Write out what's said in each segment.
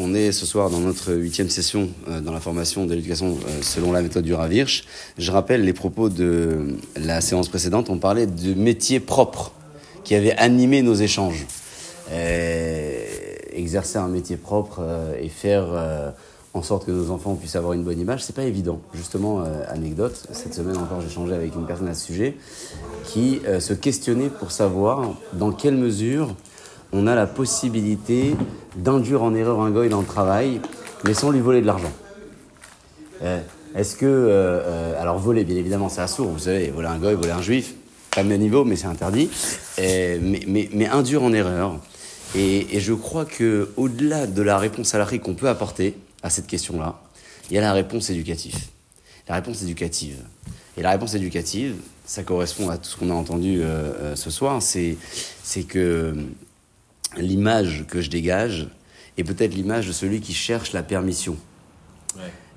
On est ce soir dans notre huitième session euh, dans la formation de l'éducation euh, selon la méthode du Ravirch. Je rappelle les propos de la séance précédente. On parlait de métiers propres qui avaient animé nos échanges. Euh, exercer un métier propre et faire en sorte que nos enfants puissent avoir une bonne image, c'est pas évident. Justement, anecdote, cette semaine encore, échangé avec une personne à ce sujet qui se questionnait pour savoir dans quelle mesure on a la possibilité d'induire en erreur un goy dans le travail, mais sans lui voler de l'argent. Euh, Est-ce que, euh, euh, alors voler, bien évidemment, c'est assourd, vous savez, voler un goy, voler un juif, pas même niveau, mais c'est interdit. Euh, mais, mais, induire en erreur. Et, je crois que au-delà de la réponse à la qu'on peut apporter à cette question-là, il y a la réponse éducative. La réponse éducative. Et la réponse éducative, ça correspond à tout ce qu'on a entendu euh, ce soir, c'est que l'image que je dégage est peut-être l'image de celui qui cherche la permission.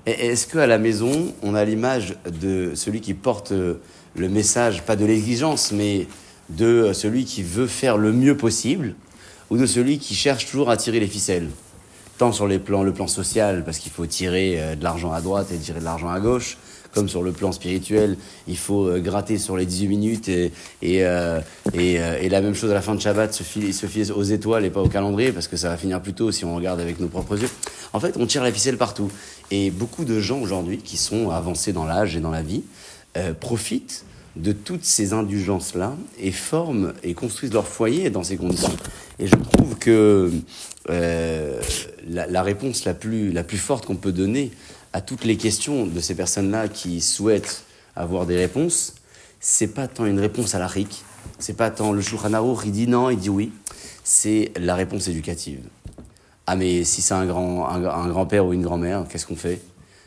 Est-ce qu'à la maison, on a l'image de celui qui porte euh, le message, pas de l'exigence, mais de euh, celui qui veut faire le mieux possible, ou de celui qui cherche toujours à tirer les ficelles? Tant sur les plans, le plan social, parce qu'il faut tirer euh, de l'argent à droite et tirer de l'argent à gauche, comme sur le plan spirituel, il faut euh, gratter sur les 18 minutes et, et, euh, euh, et la même chose à la fin de Shabbat, se fier, aux étoiles et pas au calendrier, parce que ça va finir plus tôt si on regarde avec nos propres yeux. En fait, on tire la ficelle partout. Et beaucoup de gens aujourd'hui qui sont avancés dans l'âge et dans la vie profitent de toutes ces indulgences-là et forment et construisent leur foyer dans ces conditions. Et je trouve que la, la réponse la plus, la plus forte qu'on peut donner à toutes les questions de ces personnes-là qui souhaitent avoir des réponses, c'est pas tant une réponse à la RIC, c'est pas tant le Shulchan il dit non, il dit oui, c'est la réponse éducative. Ah mais si c'est un grand un, un grand-père ou une grand-mère, qu'est-ce qu'on fait?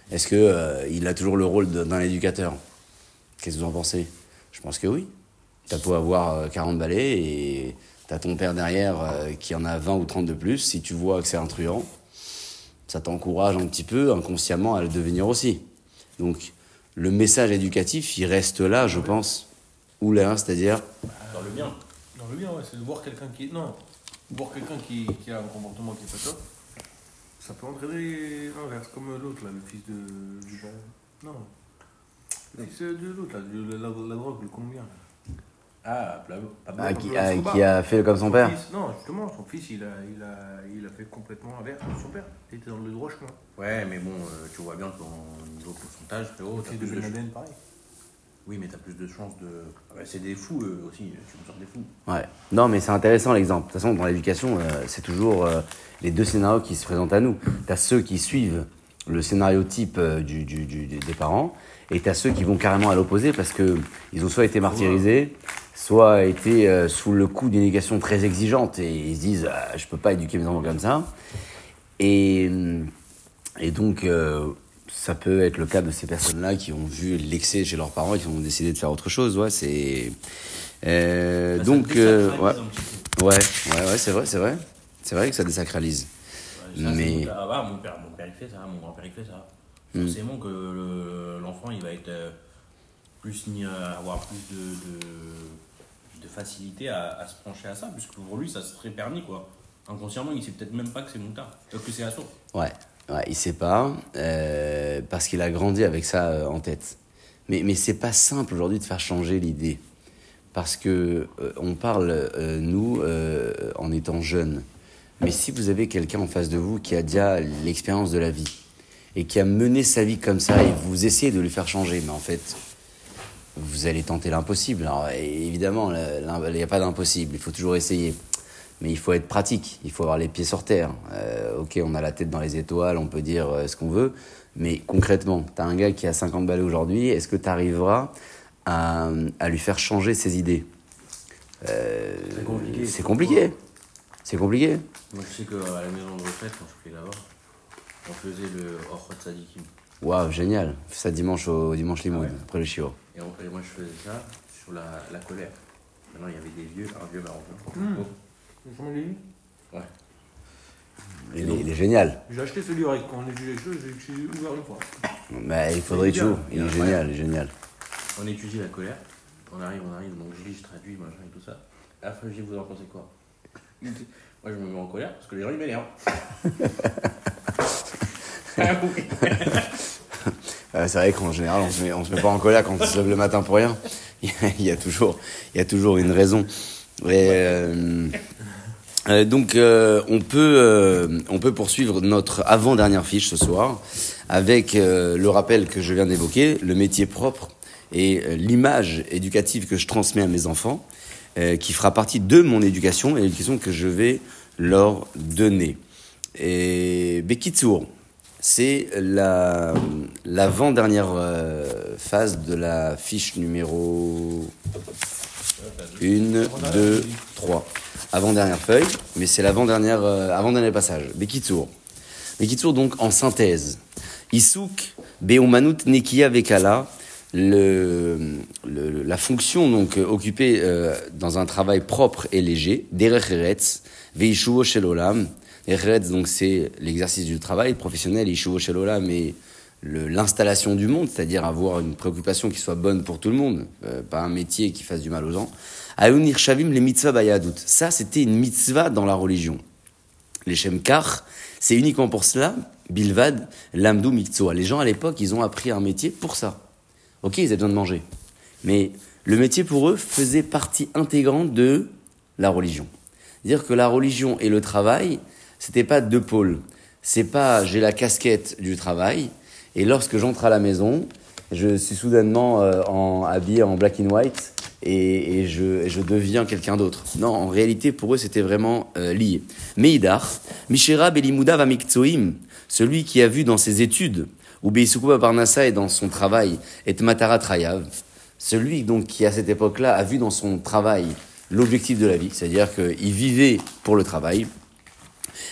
Est-ce que euh, il a toujours le rôle d'un éducateur? Qu'est-ce que vous en pensez? Je pense que oui. T'as beau avoir euh, 40 balais et t'as ton père derrière euh, qui en a 20 ou 30 de plus, si tu vois que c'est un truand, ça t'encourage un petit peu inconsciemment à le devenir aussi. Donc le message éducatif, il reste là, je pense, ou là, c'est-à-dire Dans le bien. Dans le bien, ouais, c'est de voir quelqu'un qui. Non, voir quelqu'un qui, qui a un comportement qui est pas top. Ça peut entraîner l'inverse, comme l'autre, là, le fils de. du. Non. Le fils de l'autre, là, de la, la, la drogue, le combien là. Ah, Pablo. Pablo. ah, qui, ah, qui a fait comme son père. fils- non, justement, son fils, il a, il a, il a fait complètement inverse de son père. Il était dans le droit chemin. Ouais, mais bon, euh, tu vois bien que dans niveau pourcentage, frérot, t'as plus de ch- pareil. Oui, mais t'as plus de chances de. Ah ouais, c'est des fous eux aussi, tu me sors des fous. Ouais. Non, mais c'est intéressant l'exemple. De toute façon, dans l'éducation, euh, c'est toujours euh, les deux scénarios qui se présentent à nous. Tu as ceux qui suivent le scénario type euh, du, du- du- des parents, et tu as ceux qui vont carrément à l'opposé parce que ils ont soit été martyrisés, soit été euh, sous le coup d'une éducation très exigeante et ils se disent ah, je peux pas éduquer mes enfants comme ça. Et, et donc, euh, ça peut être le cas de ces personnes-là qui ont vu l'excès chez leurs parents et qui ont décidé de faire autre chose. Ouais, c'est. Euh, Bah, donc, euh, ouais, ouais, ouais, ouais, c'est vrai, c'est vrai. C'est vrai que ça désacralise. Ça, Mais- mon père. Ah, bah, mon père, mon père il fait ça, mon grand-père il fait ça. Hmm. Forcément que le- l'enfant il va être euh, plus ni euh, avoir plus de, de, de facilité à, à se pencher à ça, puisque pour lui ça serait permis quoi. Inconsciemment il sait peut-être même pas que c'est moutard, euh, que c'est assaut. Ouais, ouais, il sait pas euh, parce qu'il a grandi avec ça euh, en tête. Mais mais c'est pas simple aujourd'hui de faire changer l'idée parce que euh, on parle nous en étant jeunes. Mais si vous avez quelqu'un en face de vous qui a déjà l'expérience de la vie et qui a mené sa vie comme ça et vous essayez de lui faire changer, mais en fait vous allez tenter l'impossible. Alors évidemment, il n'y a pas d'impossible, il faut toujours essayer. Mais il faut être pratique, il faut avoir les pieds sur terre. Euh, ok, on a la tête dans les étoiles, on peut dire euh, ce qu'on veut, mais concrètement, tu as un gars qui a 50 balais aujourd'hui, est-ce que tu arriveras à, à lui faire changer ses idées? Euh, C'est compliqué. C'est compliqué. Moi je sais qu'à la maison de retraite quand je faisais là-bas, on faisait le Orchot Sadikim. Waouh, génial. Ça dimanche au dimanche Limoud, Ouais. après le chiot. Et, moi je faisais ça sur la, la colère. Maintenant il y avait des vieux, un vieux marocain. Oh, Comment il est Ouais. Il, est- il est génial. J'ai acheté ce livre avec quand on étudie les choses, j'ai j'ai ouvert une fois. Mais il faudrait Il bien. tout. Il est Ouais. génial, il est génial. On étudie la colère, on arrive, on arrive, donc je lis, je traduis, machin et tout ça. Après, je dis, vous en pensez quoi? Moi, je me mets en colère parce que les gens, ils m'énervent. Ah oui. Euh, c'est vrai qu'en général, on se, met, on se met pas en colère quand on se lève le matin pour rien. Il y a, toujours, il y a toujours une raison. Et, euh, euh, donc, on peut, on peut poursuivre notre avant-dernière fiche ce soir avec le rappel que je viens d'évoquer, le métier propre et l'image éducative que je transmets à mes enfants, qui fera partie de mon éducation et l'éducation que je vais leur donner. Et Bekitsour, c'est la l'avant-dernière euh, phase de la fiche numéro 1, 2, 3. Avant-dernière feuille, mais c'est l'avant-dernière euh, avant-dernier passage. Bekitsour. Bekitsour, donc en synthèse. Isouk, Beomanut Nekia Vekala, le, le- la fonction donc euh, occupée euh, dans un travail propre et léger, Derech Eretz, Veishuvo Shelolam. Eretz, donc c'est l'exercice du travail professionnel, Ishuvo Shelolam et le- l'installation du monde, c'est-à-dire avoir une préoccupation qui soit bonne pour tout le monde, euh, pas un métier qui fasse du mal aux gens. Aounir Shavim les mitzvah bayadut. Ça, c'était une mitzvah dans la religion. Les Shemkar, c'est uniquement pour cela, Bilvad, Lamdou Miktsua. Les gens à l'époque, ils ont appris un métier pour ça. Ok, ils avaient besoin de manger. Mais le métier pour eux faisait partie intégrante de la religion. Dire que la religion et le travail, c'était pas deux pôles. C'est pas j'ai la casquette du travail et lorsque j'entre à la maison, je suis soudainement euh, en, habillé en black and white et, je, deviens quelqu'un d'autre. Non, en réalité, pour eux, c'était vraiment euh, lié. Meidar, Mishera Vamiktsoim, celui qui a vu dans ses études, ou Parnassa et dans son travail, et Matara Trayav, celui donc qui à cette époque-là a vu dans son travail l'objectif de la vie, c'est-à-dire qu'il vivait pour le travail,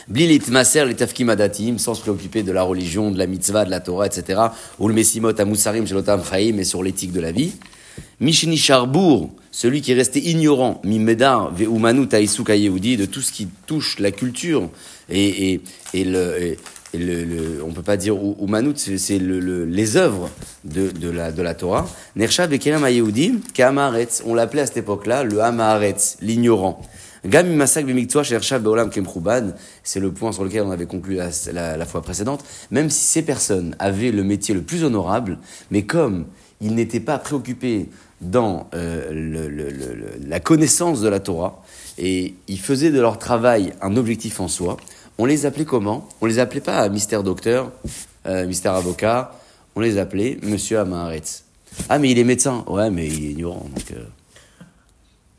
Blilit Maser, les Tafkim sans se préoccuper de la religion, de la mitzvah, de la Torah, etc. Ou le Messimot Amoussarim, Shelotam Chaim, et sur l'éthique de la vie. Mishni Charbour, celui qui est resté ignorant, Mimedar, Veumanu Taïsouk Yehudi, de tout ce qui touche la culture et, et, et le. Et le, le- on peut pas dire ou- Oumanut, c'est c'est le, le- les œuvres de, la, de la Torah. Nershav Bekerem Yehudi, Kamaretz, on l'appelait à cette époque-là le Hamaretz, l'ignorant. C'est le point sur lequel on avait conclu la, fois précédente. Même si ces personnes avaient le métier le plus honorable, mais comme ils n'étaient pas préoccupés dans euh, la connaissance de la Torah et ils faisaient de leur travail un objectif en soi. On les appelait comment? On les appelait pas Mister Docteur, euh, Mister Avocat, on les appelait Monsieur Amaharetz. Ah mais il est médecin, ouais mais il est ignorant euh.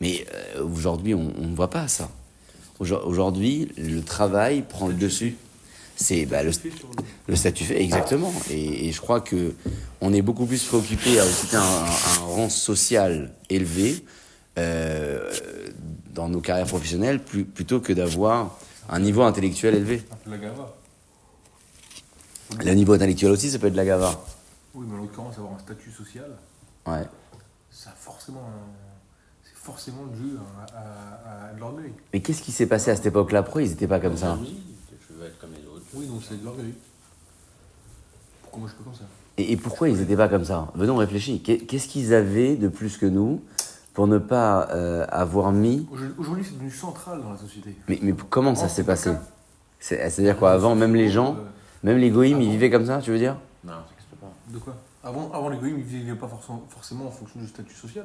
Mais euh, aujourd'hui on ne voit pas ça. Aujourd- Aujourd'hui le travail prend le dessus. C'est bah, le, statut fait exactement. Et, je crois que on est beaucoup plus préoccupé à occuper un, rang social élevé euh, dans nos carrières professionnelles plutôt que d'avoir un niveau intellectuel élevé. Un peu la gava. Le niveau intellectuel aussi, ça peut être de la gava. Oui, mais en l'occurrence, avoir un statut social, Ouais. ça a forcément un- c'est forcément dû à, à- à de l'orgueil. Mais qu'est-ce qui s'est passé à cette époque-là? Pourquoi ils n'étaient pas comme ça? Oui, je veux être comme les autres. Oui, donc c'est de l'orgueil. Pourquoi moi je suis pas comme ça? Et, et pourquoi ils n'étaient pas comme ça? Venons réfléchir. Qu'est- Qu'est-ce qu'ils avaient de plus que nous? Pour ne pas euh, avoir mis Aujourd'hui, c'est devenu central dans la société. Mais, mais comment ça s'est passé? le. C'est- C'est-à-dire quoi Avant, même les gens, même les goïms, ils vivaient comme ça, tu veux dire? Non, ça n'existe pas. De quoi? Avant, avant les goïms, ils vivaient pas forcément, forcément en fonction du statut social.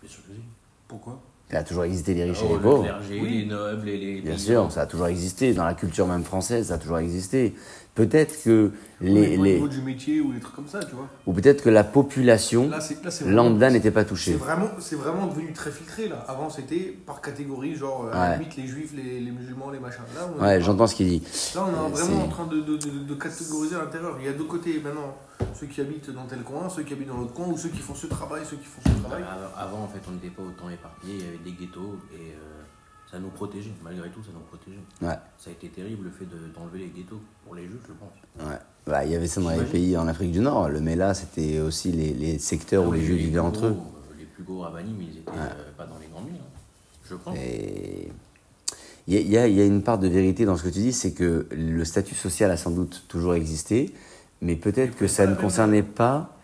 Bien sûr que si. Pourquoi? Ça a toujours existé les riches et Oh, les le pauvres. clergé, Oui. les nobles et les. Bien sûr, ça a toujours existé. Dans la culture même française, ça a toujours existé. Peut-être que Au les, Au les niveau du métier ou des trucs comme ça, tu vois. ou peut-être que la population Là, là, vraiment- lambda n'était pas C'est touchée. vraiment, c'est vraiment devenu très filtré là. Avant, c'était par catégorie, genre, euh, à la Ouais. limite, les juifs, les, les musulmans, les machins. Là, on est- Ouais, j'entends ce qu'il dit. Là, on est Euh, vraiment en train de, de, de, de catégoriser à l'intérieur. Il y a deux côtés maintenant. Ceux qui habitent dans tel coin, ceux qui habitent dans l'autre coin, ou ceux qui font ce travail, ceux qui font ce travail. Avant, avant, en fait, on n'était pas autant éparpillés, il y avait des ghettos et euh, ça nous protégeait. Malgré tout, ça nous protégeait. Ouais, Ça a été terrible le fait de- d'enlever les ghettos pour les juifs, je pense. ouais. Bah, il y avait ça dans les pays en Afrique du Nord. Le Mela, c'était aussi les, les secteurs où les Juifs vivaient entre eux. gros, euh, Les plus gros rabbinim, ils étaient euh, pas dans les grandes villes, hein, je pense. Et il y a, y y une part de vérité dans ce que tu dis, c'est que le statut social a sans doute toujours existé, mais peut-être que ça ne concernait pas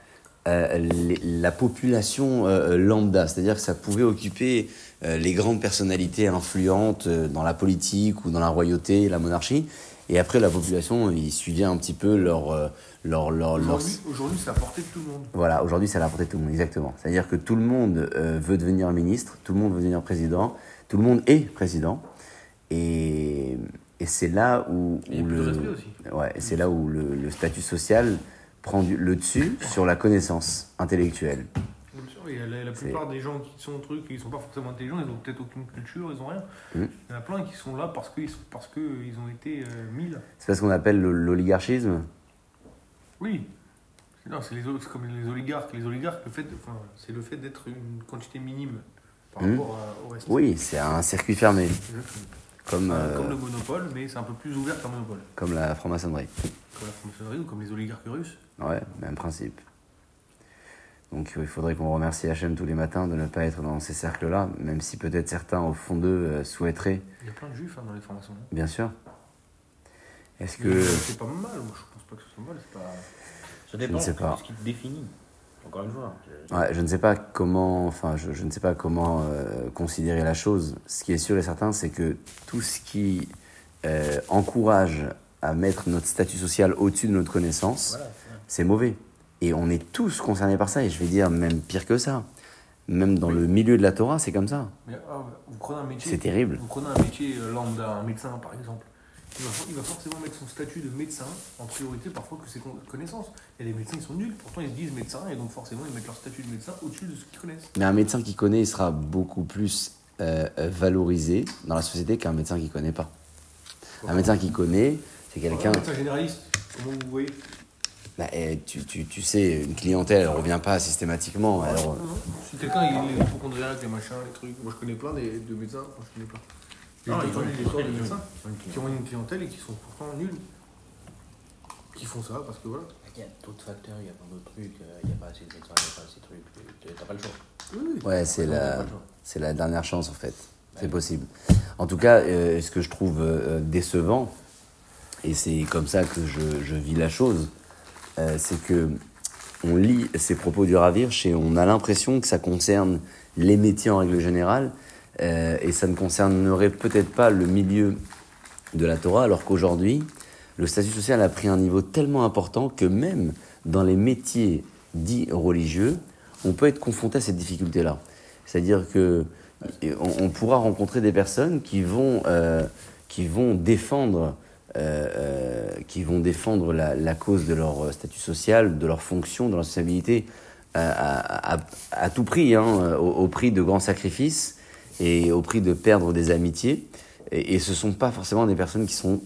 euh, les- la population euh, lambda, c'est-à-dire que ça pouvait occuper les grandes personnalités influentes euh, dans la politique ou dans la royauté, la monarchie. Et après, la population, ils suivaient un petit peu leur, euh, leur, leur, leur- Aujourd'hui, c'est à portée de tout le monde. Voilà, aujourd'hui, c'est à la portée de tout le monde, exactement. C'est-à-dire que tout le monde euh, veut devenir ministre, tout le monde veut devenir président, tout le monde est président. Et, et c'est là où, Il y a où plus de le, respect aussi. ouais, c'est là où le, le statut social prend du- le dessus sur la connaissance intellectuelle. Et la, la plupart des gens qui sont trucs, ils sont pas forcément intelligents, ils ont peut-être aucune culture, ils ont rien. Mhm. Il y en a plein qui sont là parce qu'ils parce que ils ont été euh, mis là. C'est pas ce qu'on appelle le- l'oligarchisme? Oui. C'est- Non, c'est les autres, c'est comme les oligarques. Les oligarques, le fait, enfin, c'est le fait d'être une quantité minime par Mhm. rapport à- au reste. Oui, c'est un circuit fermé, Exactement. comme, Enfin, euh, Comme le monopole, mais c'est un peu plus ouvert qu'un monopole. comme la franc-maçonnerie. Comme la franc-maçonnerie ou comme les oligarques russes. Ouais, même principe. Donc euh, il faudrait qu'on remercie Hachem tous les matins de ne pas être dans ces cercles-là, même si peut-être certains au fond d'eux euh, souhaiteraient, Il y a plein de juifs hein, dans les formations. bien sûr. Est-ce que... C'est pas mal, moi je pense pas que ce soit mal. C'est pas... Ça dépend ne sais pas. de ce qui te définit. Encore une fois. je- Ouais, je ne sais pas comment, enfin, je, je ne sais pas comment euh, considérer la chose. Ce qui est sûr et certain, c'est que tout ce qui euh, encourage à mettre notre statut social au-dessus de notre connaissance, Voilà. c'est mauvais. Et on est tous concernés par ça, et je vais dire même pire que ça. Même dans le milieu de la Torah, c'est comme ça. Mais ah, vous prenez un métier. C'est terrible. Vous prenez un métier euh, lambda, un médecin par exemple. Il va, il va forcément mettre son statut de médecin en priorité parfois que ses con- connaissances. A des médecins qui sont nuls, pourtant ils se disent médecins et donc forcément ils mettent leur statut de médecin au-dessus de ce qu'ils connaissent. Mais un médecin qui connaît, il sera beaucoup plus euh, valorisé dans la société qu'un médecin qui connaît pas. Un médecin qui connaît, c'est quelqu'un. Un médecin généraliste, comment vous voyez Bah, tu, tu, tu sais, une clientèle, elle revient pas systématiquement. Alors, Non, non. Si quelqu'un il est hypochondriaque, les machins, les trucs. Moi je connais plein des, de médecins, moi je connais plein. Non, déjà ils ont des histoires de clientèle, médecins qui ont une clientèle et qui sont pourtant nuls. Qui font ça parce que voilà. Il y a d'autres facteurs, il y a plein d'autres trucs, euh, il n'y a pas assez de médecins, il n'y a pas assez de trucs. tu- T'as pas le choix. Oui, ouais, c'est la, c'est la dernière chance en fait. C'est possible. En tout cas, euh, ce que je trouve euh, décevant, et c'est comme ça que je, je vis la chose, euh, c'est que on lit ces propos du Ravirch et on a l'impression que ça concerne les métiers en règle générale, euh, et ça ne concernerait peut-être pas le milieu de la Torah, alors qu'aujourd'hui, le statut social a pris un niveau tellement important que même dans les métiers dits religieux, on peut être confronté à cette difficulté-là. C'est-à-dire que on, on pourra rencontrer des personnes qui vont, euh, qui vont défendre, euh, euh, qui vont défendre la, cause de leur statut social, de leur fonction, de leur responsabilité euh, à, tout prix, hein, au, prix de grands sacrifices et au prix de perdre des amitiés. Et, ce ne sont pas forcément des personnes qui sont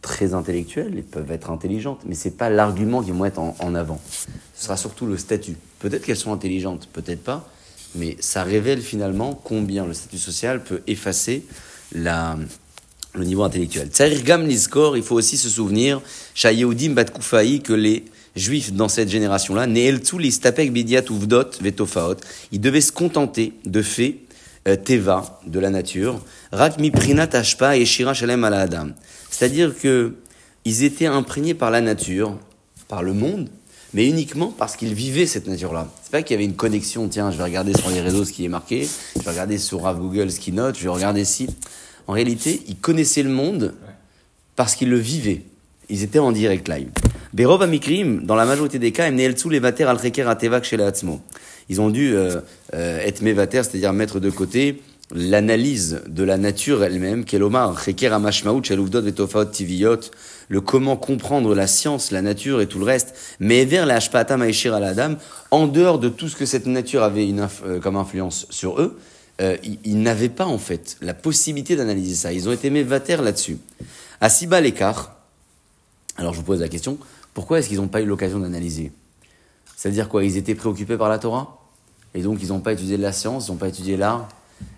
très intellectuelles, elles peuvent être intelligentes, mais c'est pas l'argument qui vont être en avant. Ce sera surtout le statut. Peut-être qu'elles sont intelligentes, peut-être pas, mais ça révèle finalement combien le statut social peut effacer la, le niveau intellectuel. Gam Lizkor, il faut aussi se souvenir, Shayehudim Bat Koufaï, que les juifs dans cette génération-là, Bidiat Uvdot Vetofaot, ils devaient se contenter de faits euh, Teva, de la nature, Rak Miprinat Ashpa et Shira Shalem. C'est-à-dire que ils étaient imprégnés par la nature, par le monde, mais uniquement parce qu'ils vivaient cette nature-là. C'est pas qu'il y avait une connexion, tiens, je vais regarder sur les réseaux ce qui est marqué, je vais regarder sur Google ce qui note, je vais regarder si. En réalité, ils connaissaient le monde parce qu'ils le vivaient. Ils étaient en direct live. Berov Amikrim, dans la majorité des cas. Ils ont dû euh, euh, être Mevater, c'est-à-dire mettre de côté l'analyse de la nature elle-même, Kelomar, le comment comprendre la science, la nature et tout le reste, mais vers la Hashpata Maeshir al Adam, en dehors de tout ce que cette nature avait une euh, comme influence sur eux, euh, ils, n'avaient pas en fait la possibilité d'analyser ça. Ils ont été Mevater là-dessus. À si bas l'écart, alors je vous pose la question, pourquoi est-ce qu'ils n'ont pas eu l'occasion d'analyser? C'est-à-dire quoi? Ils étaient préoccupés par la Torah? Et donc ils n'ont pas étudié la science, ils n'ont pas étudié l'art?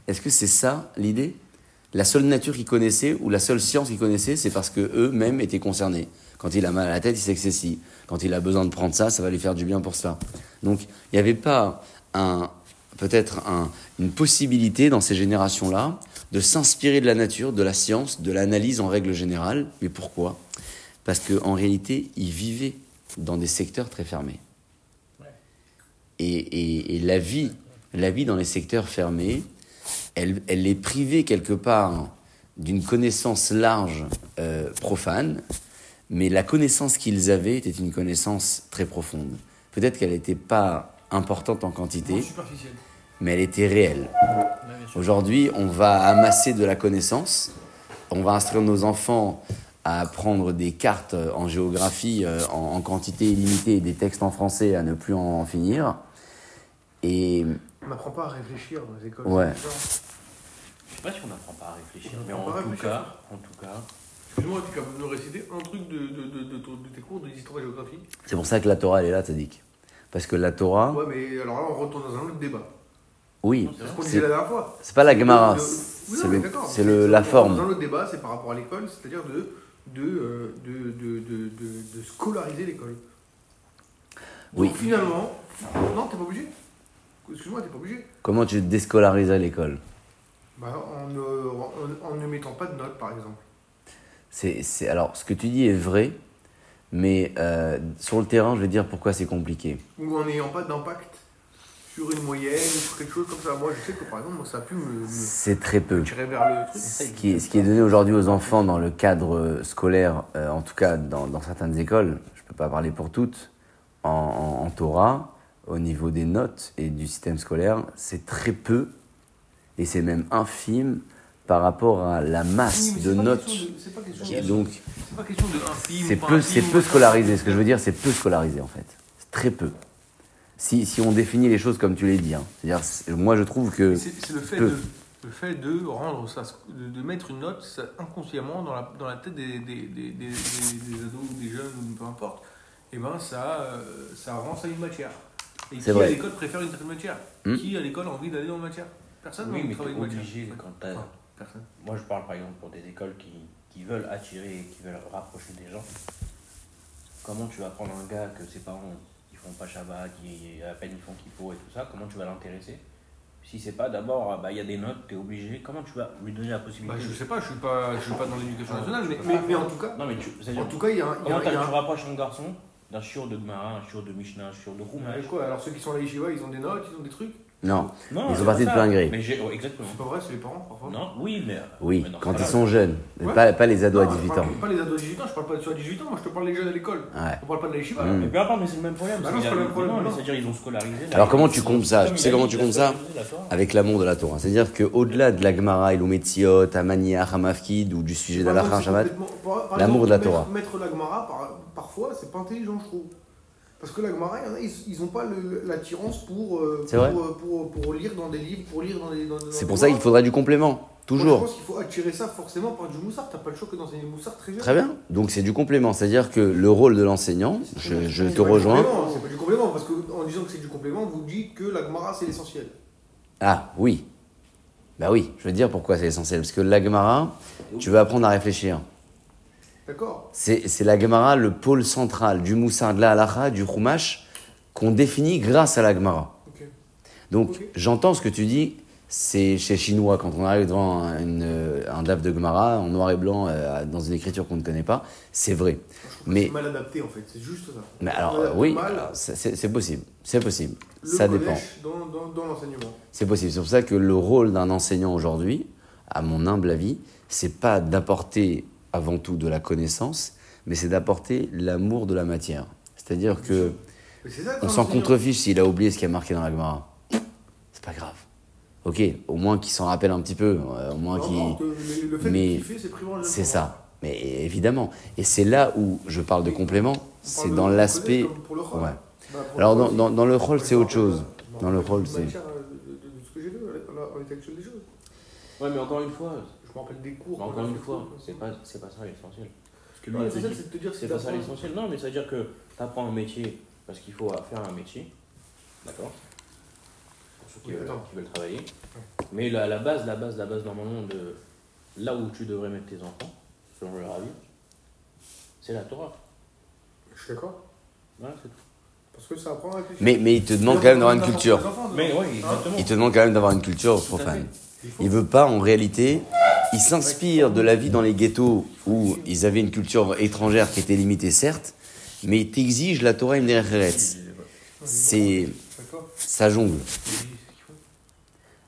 Est-ce que c'est ça l'idée? La seule nature qu'ils connaissaient ou la seule science qu'ils connaissaient, c'est parce que eux-mêmes étaient concernés. Quand il a mal à la tête, il sait que c'est si. Quand il a besoin de prendre ça, ça va lui faire du bien pour ça. Donc il n'y avait pas un, peut-être un- une possibilité dans ces générations-là de s'inspirer de la nature, de la science, de l'analyse en règle générale. Mais pourquoi? Parce qu'en réalité, ils vivaient dans des secteurs très fermés. Et, et- et la vie, la vie dans les secteurs fermés, elle, elle les privait quelque part d'une connaissance large euh, profane, mais la connaissance qu'ils avaient était une connaissance très profonde. Peut-être qu'elle n'était pas importante en quantité, superficiel. Mais elle était réelle. Aujourd'hui, on va amasser de la connaissance, on va instruire nos enfants à apprendre des cartes en géographie euh, en, en quantité illimitée et des textes en français à ne plus en finir. Et On n'apprend pas à réfléchir dans les écoles. Ouais. Je sais pas si on n'apprend pas à réfléchir, On mais en tout réfléchir. cas, en tout cas, Excuse-moi, tu de nous réciter un truc de, de, de, de, de- de tes cours d'histoire et géographie? C'est pour ça que la Torah, elle est là, Tzadik. Parce que la Torah, Ouais, mais alors là, on retourne dans un autre débat. Oui, C'est ce qu'on disait la dernière fois. c'est pas la Gemara, c'est la forme. Dans l'autre débat, c'est par rapport à l'école, c'est-à-dire de, de, euh, de, de, de, de, de scolariser l'école. Oui. Donc finalement, non, t'es pas obligé. Excuse-moi, t'es pas obligé. Comment tu déscolarises l'école? Bah, en, ne, en ne mettant pas de notes, par exemple. c'est, c'est- Alors, ce que tu dis est vrai, mais euh, sur le terrain, je vais dire pourquoi c'est compliqué. Ou en n'ayant pas d'impact sur une moyenne sur quelque chose comme ça. Moi, je sais que par exemple, moi, ça a pu me, me C'est très peu. tirer vers le truc. Ce qui, est, ce qui est donné aujourd'hui aux enfants dans le cadre euh, scolaire, euh, en tout cas dans, dans certaines écoles, je ne peux pas parler pour toutes, en, en- en Torah, au niveau des notes et du système scolaire, c'est très peu, et c'est même infime par rapport à la masse de notes. C'est pas question qui- de- donc, c'est peu, c'est peu scolarisé. Ce que je veux dire, c'est peu scolarisé en fait. C'est très peu. Si, si on définit les choses comme tu l'as dit, hein. c'est-à-dire, c'est- moi je trouve que. C'est le fait peu. de le fait de rendre ça, de, de mettre une note ça, inconsciemment dans la, dans la tête des, des, des, des, des- des ados ou des jeunes ou peu importe, et ben ça, euh, ça rend ça une matière. Et qui à l'école préfère une certaine matière? Hmm. Qui à l'école a envie d'aller dans la matière? Personne oui, n'a mais envie de t'es travailler une obligé matière. quand Personne. Moi, je parle par exemple pour des écoles qui, qui veulent attirer, qui veulent rapprocher des gens. Comment tu vas prendre un gars que ses parents ils font pas Shabbat, qui à peine ils font Kippo et tout ça, comment tu vas l'intéresser? Si c'est pas d'abord, ah bah, il y a des notes, tu es obligé, comment tu vas lui donner la possibilité? Bah, je sais pas, je suis pas, je suis pas dans l'éducation Ouais, nationale, mais, mais, en tout cas, Non, mais tu, en tout cas, il y a un, y a y a tu rapproches un garçon d'un shiur de Gemara, un shiur de Mishnah, un shiur de Chumash quoi Alors ceux qui sont à la ils ont des notes, ils ont des trucs? Non. Non, Ils sont partis de plein gré. Mais j'ai, ouais, exactement. C'est pas vrai, c'est les parents parfois. Non, oui, mais. Oui, mais dans ce quand ils sont jeunes, Ouais. pas, pas les ados à Non, je 18 parle ans. Pas les ados de 18 ans, je parle pas de ceux à 18 ans, moi je te parle des jeunes à l'école. Ouais. On parle pas de la yeshiva. Mm. là. Mais peu importe, mais c'est le même problème. Bah non, c'est pas le même problème, non, mais non. c'est-à-dire ils ont scolarisé. Alors, comment tu comptes ça? Comme Tu il sais a comment dit, tu il a comptes ça scolarisé la Torah. avec l'amour de la Torah? C'est-à-dire qu'au-delà de la Gemara, Ilumetiot, Amania, Hamafkid ou du sujet Par d'Allah contre, c'est Shabbat, complètement- par- par l'amour de la Torah. Mettre, mettre la Gemara, par- parfois, c'est pas intelligent, je trouve. Parce que la Gemara, il y en a, ils, ils ont pas l'attirance pour, euh, pour, vrai. euh, pour, pour lire dans des livres, pour lire dans des. c'est pour ça qu'il faudra du complément, Moi, je toujours. pense qu'il faut attirer ça forcément par du moussard. T'as pas le choix que d'enseigner le moussard très jeune. Très bien. Donc c'est du complément. C'est-à-dire que le rôle de l'enseignant, je, te du rejoins. complément, C'est pas du complément, parce qu'en disant que c'est du complément, vous dites que la Gemara, c'est l'essentiel. Ah oui. Bah oui, je veux dire pourquoi c'est essentiel. Parce que la Gemara, tu veux apprendre à réfléchir. D'accord C'est la Gemara le pôle central du Moussard, de la Halacha, du Chumash, qu'on définit grâce à la Gemara. Donc j'entends ce que tu dis, c'est chez Chinois, quand on arrive devant un, une- un DAF de Gemara, en noir et blanc, euh, dans une écriture qu'on ne connaît pas, c'est vrai. Mais- C'est mal adapté en fait, c'est juste ça. Mais alors, euh, oui, c'est possible, c'est possible, le ça dépend. Dans, dans, dans l'enseignement. C'est possible. C'est pour ça que le rôle d'un enseignant aujourd'hui, à mon humble avis, c'est pas d'apporter avant tout de la connaissance, mais c'est d'apporter l'amour de la matière. C'est-à-dire que ça, on s'en contrefiche s'il a oublié ce qui est marqué dans la Gemara. C'est pas grave. Ok, au moins qu'il s'en rappelle un petit peu, euh, au moins qu'il. mais c'est ça. Mais évidemment. Et c'est là où je parle de complément, c'est dans l'aspect. Ouais. Bah, pour Alors le dans, rôle, dans, dans le rôle, c'est- autre chose. Bah, Dans le rôle, c'est. matière, euh, de, de- de ce que j'ai vu à la- à l'état actuel des choses. Ouais, mais encore une fois, me rappelle des cours. qu'on encore une fois, c'est pas, c'est pas ça l'essentiel. L'essentiel, c'est de te dire que c'est pas ça l'essentiel. Non, mais c'est-à-dire que tu apprends un métier parce qu'il faut faire un métier. D'accord Pour ceux qui, veulent, qui veulent travailler. Mais la, la base, la base, la base normalement de là où tu devrais mettre tes enfants, selon leur avis, c'est la Torah. Je suis d'accord. Voilà, c'est tout. Parce que ça apprend à. Mais, mais il te demande quand même d'avoir une culture. Mais oui, exactement. Il te demande quand même d'avoir une culture Tout à profane. Il veut pas, en réalité, il s'inspire de la vie dans les ghettos où ils avaient une culture étrangère qui était limitée, certes, mais il t'exige la Torah Imner Eretz. C'est. D'accord. Ça jongle. Il dit ce qu'il faut.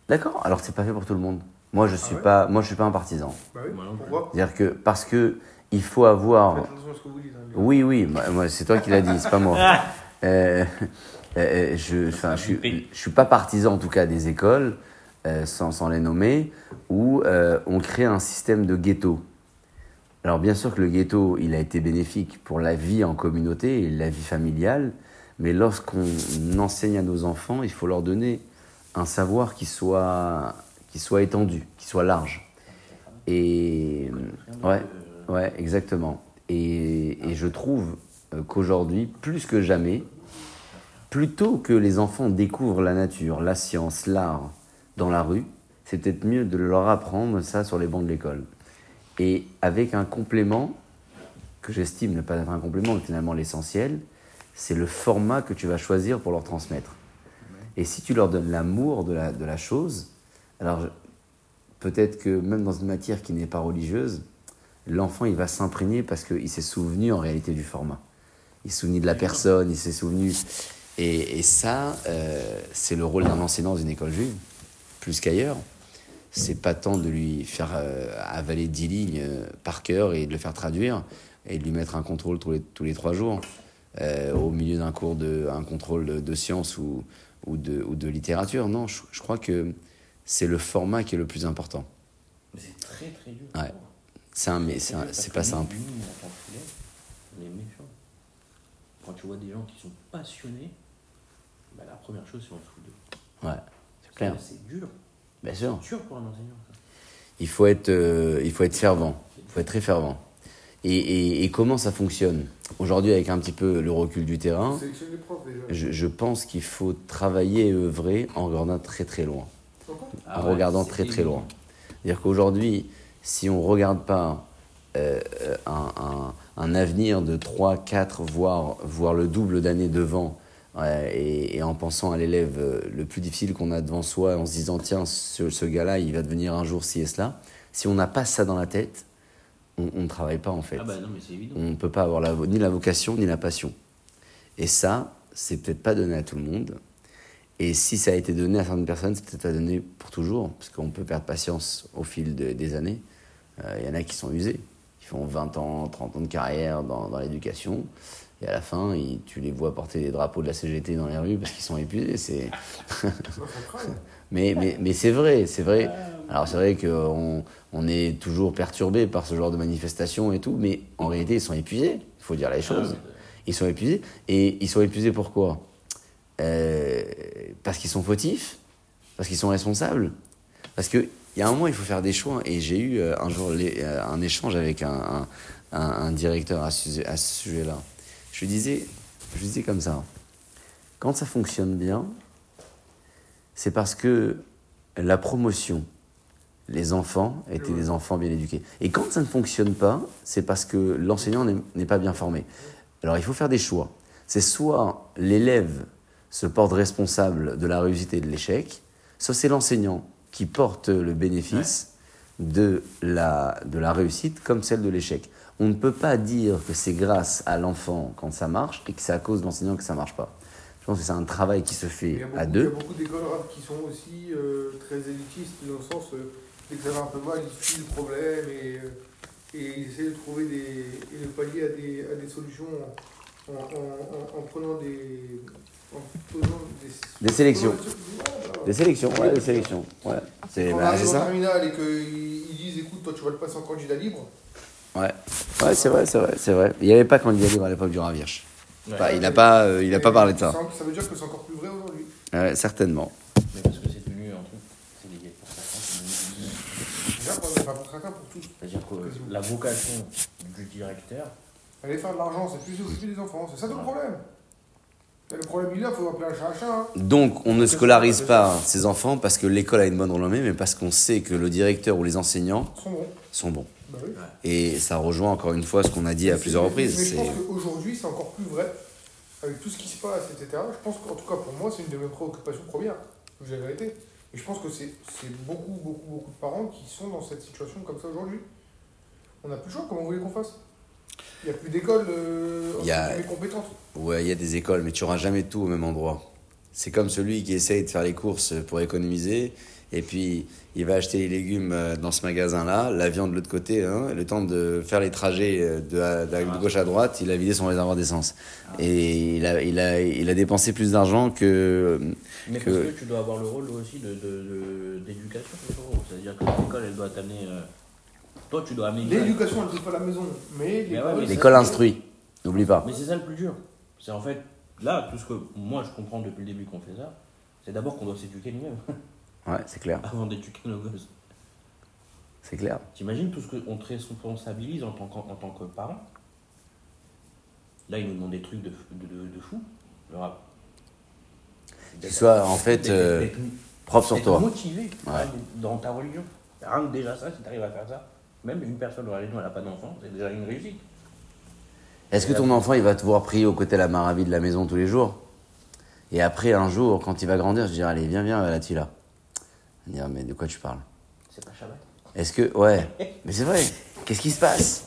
D'accord, alors c'est pas fait pour tout le monde. Moi, je suis ouais pas, moi, je suis pas un partisan. Bah oui, pourquoi C'est-à-dire que parce que il faut avoir. Hein. Oui, oui, moi, c'est toi qui l'as dit, c'est pas moi. Euh, euh, je, enfin, je, suis, je suis pas partisan en tout cas des écoles, euh, sans, les nommer, où euh, on crée un système de ghetto. Alors bien sûr que le ghetto, il a été bénéfique pour la vie en communauté et la vie familiale, mais lorsqu'on enseigne à nos enfants, il faut leur donner un savoir qui soit, qui soit étendu, qui soit large. Et ouais, ouais, exactement. Et, et je trouve euh, qu'aujourd'hui, plus que jamais, plutôt que les enfants découvrent la nature, la science, l'art dans la rue, c'est peut-être mieux de leur apprendre ça sur les bancs de l'école. Et avec un complément, que j'estime ne pas être un complément, mais finalement l'essentiel, c'est le format que tu vas choisir pour leur transmettre. Et si tu leur donnes l'amour de la, de la chose, alors peut-être que même dans une matière qui n'est pas religieuse, l'enfant il va s'imprégner parce qu'il s'est souvenu en réalité du format. Il s'est souvenu de la personne, il s'est souvenu. Et, et ça, euh, c'est le rôle d'un enseignant dans une école juive, plus qu'ailleurs. C'est pas tant de lui faire euh, avaler 10 lignes euh, par cœur et de le faire traduire et de lui mettre un contrôle tous les, tous les trois jours euh, au milieu d'un cours de un contrôle de, de sciences ou, ou, de, ou de littérature. Non, je, je crois que c'est le format qui est le plus important. C'est très très dur. Ouais. C'est un, mais c'est un- c'est pas simple. méchants. Quand tu vois des gens qui sont passionnés, bah, la première chose, c'est on se fout d'eux. Ouais, clair. C'est dur. Bien sûr. C'est dur pour un enseignant. ça. Il faut être, euh, il faut être fervent. Il faut être très fervent. Et, et- et comment ça fonctionne? Aujourd'hui, avec un petit peu le recul du terrain, profs déjà. je, je pense qu'il faut travailler et œuvrer en regardant très très loin. Pourquoi? Ah en ouais, regardant très très loin. C'est-à-dire qu'aujourd'hui, si on ne regarde pas euh, un, un- un avenir de 3, 4, voire, voire le double d'années devant, et, et en pensant à l'élève euh, le plus difficile qu'on a devant soi, en se disant, tiens, ce, ce gars-là, il va devenir un jour ci et cela, si on n'a pas ça dans la tête, on ne travaille pas en fait. Ah bah non, mais c'est évident. On ne peut pas avoir la, ni la vocation ni la passion. Et ça, c'est peut-être pas donné à tout le monde. Et si ça a été donné à certaines personnes, c'est peut-être pas donné pour toujours, parce qu'on peut perdre patience au fil de- des années. Euh, Il y en a qui sont usés. Ils font 20 ans, 30 ans de carrière dans, l'éducation. Et à la fin, tu les vois porter les drapeaux de la CGT dans les rues parce qu'ils sont épuisés. C'est... Mais, mais, mais c'est vrai, c'est vrai. Alors c'est vrai qu'on on est toujours perturbé par ce genre de manifestations et tout, mais en réalité ils sont épuisés, il faut dire les choses. Ils sont épuisés. Et ils sont épuisés pourquoi? Euh, Parce qu'ils sont fautifs Parce qu'ils sont responsables Parce qu'il y a un moment, il faut faire des choix. Et j'ai eu euh, un jour euh, un échange avec un, un, directeur à ce, à ce sujet-là. Je lui disais, je lui disais comme ça, quand ça fonctionne bien, c'est parce que la promotion, les enfants étaient des enfants bien éduqués. Et quand ça ne fonctionne pas, c'est parce que l'enseignant n'est pas bien formé. Alors il faut faire des choix. C'est soit l'élève se porte responsable de la réussite et de l'échec, soit c'est l'enseignant qui porte le bénéfice de, la, de la réussite comme celle de l'échec. On ne peut pas dire que c'est grâce à l'enfant quand ça marche et que c'est à cause de l'enseignant que ça marche pas. Je pense que c'est un travail qui se fait beaucoup, à il y a deux. beaucoup d'écoles qui sont aussi euh, très élitistes, dans le sens, euh, dès que ça va un peu mal, ils fuient le problème et, euh, et ils essaient de trouver des, et de pallier à des, à des solutions en, en, en, en prenant des. Des, sélections. Des sélections, ouais, des sélections. Ouais, c'est bah, c'est ça. terminale et qu'ils ils disent écoute, toi tu vas le passer en candidat libre, Ouais, ouais c'est vrai, c'est vrai, c'est vrai. Il n'y avait pas candidat libre à l'époque du Ravirch. Ouais. Bah, il n'a pas, euh, il a pas parlé de ça. ça veut dire que c'est encore plus vrai aujourd'hui. Ouais, certainement. Mais parce que c'est devenu un truc, c'est des pour certains, c'est pas pour chacun, pour tous. C'est-à-dire que la vocation du directeur, Aller faire de l'argent, c'est plus s'occuper des enfants, c'est ça le problème. Le problème, il là, faut appeler un chat un chat. hein. Donc, on ne scolarise pas ses enfants parce que l'école a une bonne renommée, mais parce qu'on sait que le directeur ou les enseignants sont bons. sont bons. Bah oui. Et ça rejoint encore une fois ce qu'on a dit à plusieurs reprises. Mais je pense c'est- qu'aujourd'hui, c'est encore plus vrai. Avec tout ce qui se passe, etc. Je pense qu'en tout cas, pour moi, c'est une de mes préoccupations premières. Je la vérité. Et je pense que c'est c'est beaucoup, beaucoup, beaucoup de parents qui sont dans cette situation comme ça aujourd'hui. On n'a plus le choix, comment vous voulez qu'on fasse? Il n'y a plus d'école euh, Il y a- compétentes. Ouais, il y a des écoles, mais tu n'auras jamais tout au même endroit. c'est comme celui qui essaye de faire les courses pour économiser, et puis il va acheter les légumes euh, dans ce magasin-là, la viande de l'autre côté, hein, le temps de faire les trajets euh, de, de- de gauche à droite, il a vidé son réservoir d'essence. Et il a, il, a, il a dépensé plus d'argent que... Mais que- parce que tu dois avoir le rôle aussi de, de- de- d'éducation, frérot. c'est-à-dire que l'école, elle doit t'amener. euh, Toi, tu dois amener. L'éducation, elle ne fait pas la maison. Mais Mais ouais, mais L'école instruit, n'oublie pas. Mais c'est ça le plus dur. C'est en fait, là, tout ce que moi je comprends depuis le début qu'on fait ça, c'est d'abord qu'on doit s'éduquer nous-mêmes Ouais, c'est clair, avant d'éduquer nos gosses. c'est clair. T'imagines tout ce qu'on te responsabilise en tant, qu'en- en tant que parent? Là, ils nous demandent des trucs de, de, de, de fou. Le rap. Tu sois en fait euh, propre sur toi. motivé Ouais. dans ta religion. Rien que déjà ça, si tu arrives à faire ça, même une personne dans la religion, elle n'a pas d'enfant, c'est déjà une réussite. Est-ce que ton enfant, il va te voir prier aux côtés de la maraville de la maison tous les jours? Et après, un jour, quand il va grandir, je dirais, allez, viens, viens, là, tu là. Il va dire, mais de quoi tu parles? C'est pas Shabbat. Est-ce que. Ouais, mais c'est vrai. Qu'est-ce qui se passe?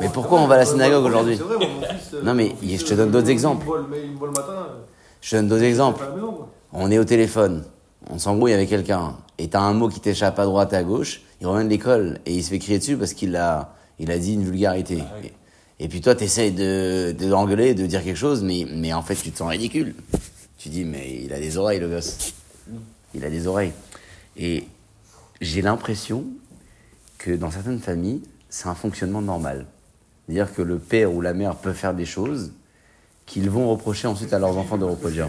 Mais pourquoi on va à la synagogue aujourd'hui? euh, Non, mais fils, je te euh, donne d'autres exemples. vole, mais il me vole le matin. euh, Je te donne d'autres exemples. à la. On est au téléphone, on s'embrouille avec quelqu'un, et t'as un mot qui t'échappe à droite et à gauche, il revient de l'école et il se fait crier dessus parce qu'il a, il a dit une vulgarité. Ah oui. et, et puis toi, t'essayes de, de l'engueuler, de dire quelque chose, mais, mais en fait, tu te sens ridicule. Tu dis, mais il a des oreilles, le gosse. Il a des oreilles. Et j'ai l'impression que dans certaines familles, c'est un fonctionnement normal. C'est-à-dire que le père ou la mère peuvent faire des choses qu'ils vont reprocher ensuite à leurs enfants de reproduire.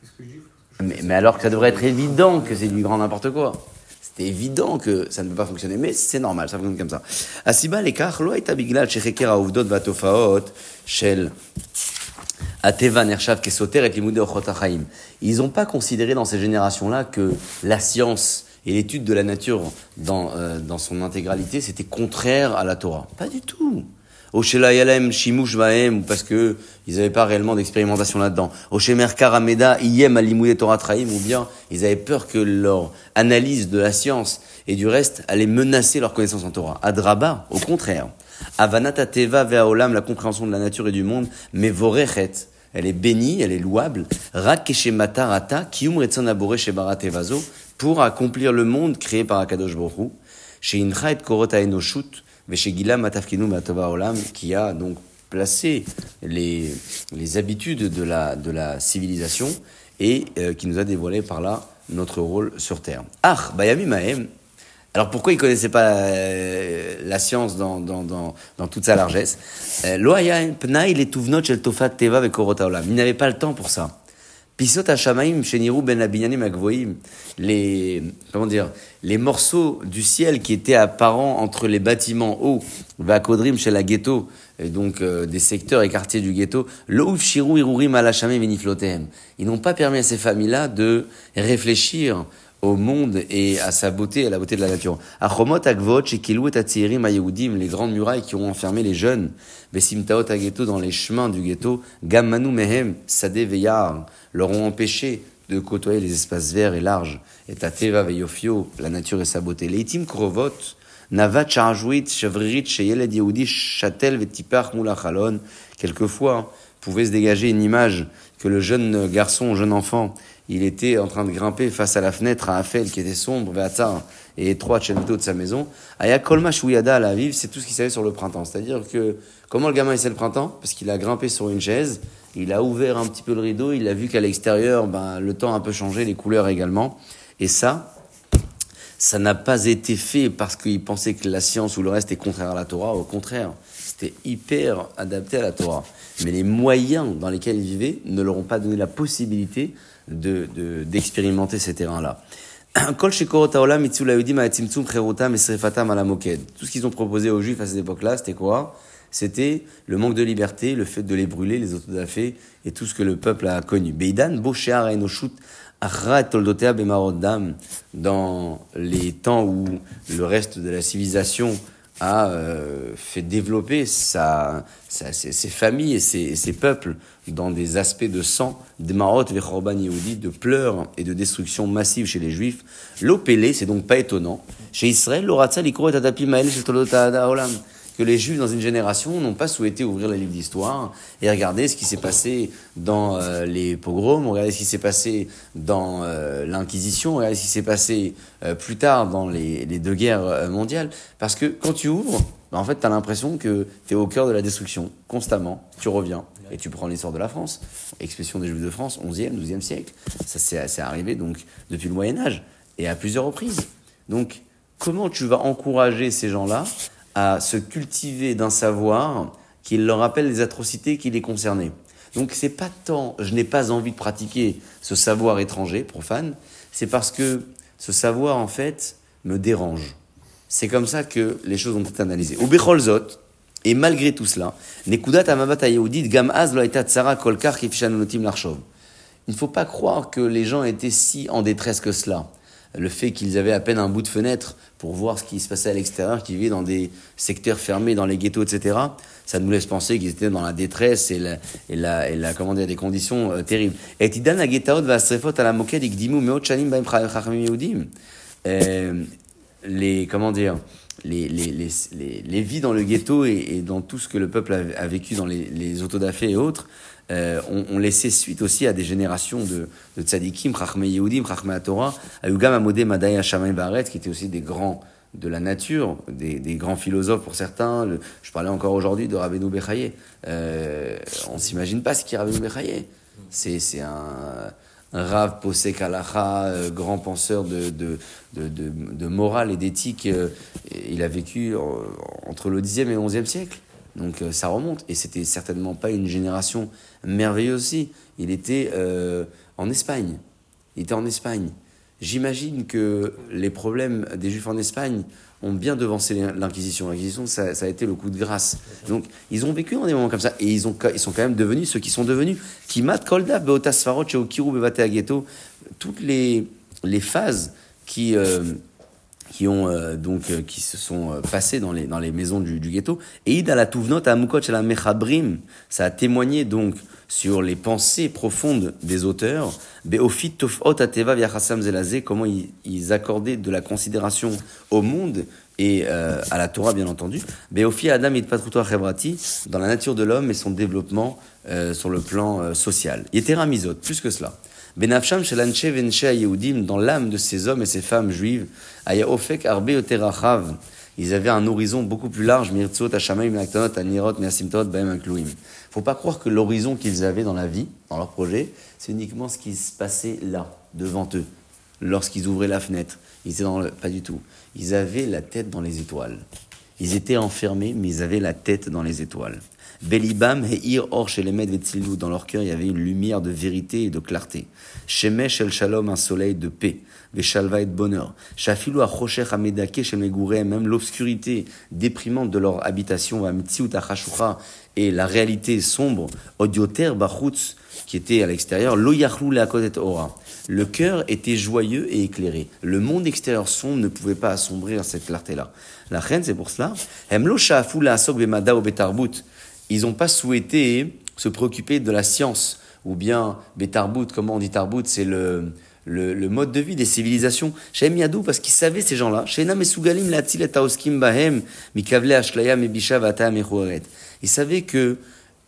Qu'est-ce que je dis? Mais, mais alors que ça devrait être évident que c'est du grand n'importe quoi. C'est évident que ça ne peut pas fonctionner, mais c'est normal, ça fonctionne comme ça. Asiba lo shel atevan ershav kesoter et limude ochot Ils n'ont pas considéré dans ces générations-là que la science et l'étude de la nature dans, euh, dans son intégralité, c'était contraire à la Torah. Pas du tout. Au Shela Yalem Shimush Bahem, ou parce que ils n'avaient pas réellement d'expérimentation là-dedans. Au Shemerkar Ameda Iyem Alimouye Torah Traim, ou bien ils avaient peur que leur analyse de la science et du reste allait menacer leur connaissance en Torah. Adraba, au contraire. Avanata Teva Ve'aolam, la compréhension de la nature et du monde, mais Vorechet, elle est bénie, elle est louable. Rak Keshemata Rata, Kiyum Retzon Abore Shebara Tevazo, pour accomplir le monde créé par Akadosh Baruch Hu. Chez Incha et Korota Enoshut, chez Gila Matafkinu Matova Olam, qui a donc placé les, les habitudes de la, de la civilisation et euh, qui nous a dévoilé par là notre rôle sur Terre. Ah, Bayami Mahem. Alors pourquoi il connaissait pas euh, la science dans, dans, dans, dans toute sa largesse? Euh. Il n'avait pas le temps pour ça. Pisot ben. Les, comment dire, les morceaux du ciel qui étaient apparents entre les bâtiments hauts, vakodrim chez la ghetto, et donc euh, des secteurs et quartiers du ghetto, lo shiru irurim alashame veniflotem. Ils n'ont pas permis à ces familles-là de réfléchir au monde et à sa beauté, à la beauté de la nature. Achomot agvot, shekilu et atzierim ayehudim, les grandes murailles qui ont enfermé les jeunes, besimtaot ghetto dans les chemins du ghetto, gammanu mehem, sade veyar, leur ont empêché de côtoyer les espaces verts et larges. Et tateva veyofio, la nature et sa beauté. Leitim krovot, navat charjouit, chevririt, sheyeled chatel vetipach moulachalon. Quelquefois, pouvait se dégager une image que le jeune garçon, jeune enfant, il était en train de grimper face à la fenêtre à Afel qui était sombre, Véatzar, et étroite chez de sa maison. Aya Kolma Shuyada à la vive, c'est tout ce qu'il savait sur le printemps. C'est-à-dire que, comment le gamin il sait le printemps? Parce qu'il a grimpé sur une chaise, il a ouvert un petit peu le rideau, il a vu qu'à l'extérieur, ben, le temps a un peu changé, les couleurs également. Et ça, ça n'a pas été fait parce qu'il pensait que la science ou le reste est contraire à la Torah. Au contraire, c'était hyper adapté à la Torah. Mais les moyens dans lesquels ils vivaient ne leur ont pas donné la possibilité de, de- d'expérimenter ces terrains-là. Tout ce qu'ils ont proposé aux juifs à cette époque-là, c'était quoi? C'était le manque de liberté, le fait de les brûler, les autodafés, et tout ce que le peuple a connu. Dans les temps où le reste de la civilisation a euh, fait développer sa, sa- ses, familles et ses, ses peuples dans des aspects de sang, des marot, des yehudi, de pleurs et de destruction massive chez les juifs. L'opélé, c'est donc pas étonnant. Chez Israël, l'oratza likro et toldot ha'olam. Que les Juifs dans une génération n'ont pas souhaité ouvrir les livres d'histoire et regarder ce qui s'est passé dans euh, les pogroms, regarder ce qui s'est passé dans euh, l'Inquisition, regarder ce qui s'est passé euh, plus tard dans les, deux guerres mondiales. Parce que quand tu ouvres, bah, en fait, tu as l'impression que tu es au cœur de la destruction, constamment. Tu reviens et tu prends l'histoire de la France, expression des Juifs de France, 11e, 12e siècle. Ça c'est arrivé donc depuis le Moyen Âge et à plusieurs reprises. Donc, comment tu vas encourager ces gens-là à se cultiver d'un savoir qui leur rappelle les atrocités qui les concernaient Donc, c'est pas tant je n'ai pas envie de pratiquer ce savoir étranger, profane, c'est parce que ce savoir, en fait, me dérange. C'est comme ça que les choses ont été analysées. Au Becholzot, et malgré tout cela, Nekudat Amavat Gam Az Tsara Kolkar Larshov. Il ne faut pas croire que les gens étaient si en détresse que cela le fait qu'ils avaient à peine un bout de fenêtre pour voir ce qui se passait à l'extérieur, qu'ils vivaient dans des secteurs fermés, dans les ghettos, etc., ça nous laisse penser qu'ils étaient dans la détresse et la, et la, et comment dire, des conditions euh, terribles. Et Tidan va à la moquette. Euh, les, comment dire, les, les, les, les, vies dans le ghetto et, dans tout ce que le peuple a, a vécu dans les, les autodafés et autres, euh, ont, laissé suite aussi à des générations de, de tzadikim, Chachme Yehudim, Chachme Torah, Ayugam Amodé Madai Hashamayim Baret, qui étaient aussi des grands de la nature, des, grands philosophes pour certains. je parlais encore aujourd'hui de Rabbeinu Bechaye. Euh, on s'imagine pas ce qu'est Rabbeinu Bechaye. C'est, un, un Rav Alacha, euh, grand penseur de, morale et d'éthique. Euh, il a vécu entre le 10e et le 11e siècle. Donc euh, ça remonte. Et c'était certainement pas une génération merveilleuse aussi. Il était euh, en Espagne. Il était en Espagne. J'imagine que les problèmes des Juifs en Espagne ont bien devancé l'Inquisition. L'Inquisition, ça, a été le coup de grâce. Donc, ils ont vécu dans des moments comme ça. Et ils, ont, ils sont quand même devenus ceux qui sont devenus. Kimat, Kolda, Beotas Farot, Kiru, Bebate Ghetto. Toutes les, les phases qui. Euh, qui ont euh, donc euh, qui se sont euh, passés dans les dans les maisons du, ghetto. Et id la tuvnot à la mechabrim ça a témoigné donc sur les pensées profondes des auteurs. Beofit tofot ateva viachasam zelazé comment ils, accordaient de la considération au monde et à la Torah bien entendu. Beofi adam et patruto dans la nature de l'homme et son développement sur le plan social. Yetera misot plus que cela Benafsham shelanche venche Yehudim, dans l'âme de ces hommes et ces femmes juives, aya ofek arbe oterachav. Ils avaient un horizon beaucoup plus large, mirtzot, hashamayim, aktanot, anirot, baem, incluim. Faut pas croire que l'horizon qu'ils avaient dans la vie, dans leur projet, c'est uniquement ce qui se passait là, devant eux, lorsqu'ils ouvraient la fenêtre. Ils étaient dans le... Pas du tout. Ils avaient la tête dans les étoiles. Ils étaient enfermés, mais ils avaient la tête dans les étoiles. Belibam ir or chez les Dans leur cœur, il y avait une lumière de vérité et de clarté. Shemesh el shalom, un soleil de paix. Veshalva et de bonheur. Shafilou achocher amedake chez même l'obscurité déprimante de leur habitation, amitziut achashucha, et la réalité sombre, odioter bachutz, qui était à l'extérieur, lo la ora. Le cœur était joyeux et éclairé. Le monde extérieur sombre ne pouvait pas assombrir cette clarté-là. La reine, c'est pour cela. Hemlo la asok bemada ils n'ont pas souhaité se préoccuper de la science, ou bien Betarbout, comment on dit Tarbout, c'est le, le, mode de vie des civilisations. Shem Yadou, parce qu'ils savaient ces gens-là. Ils savaient que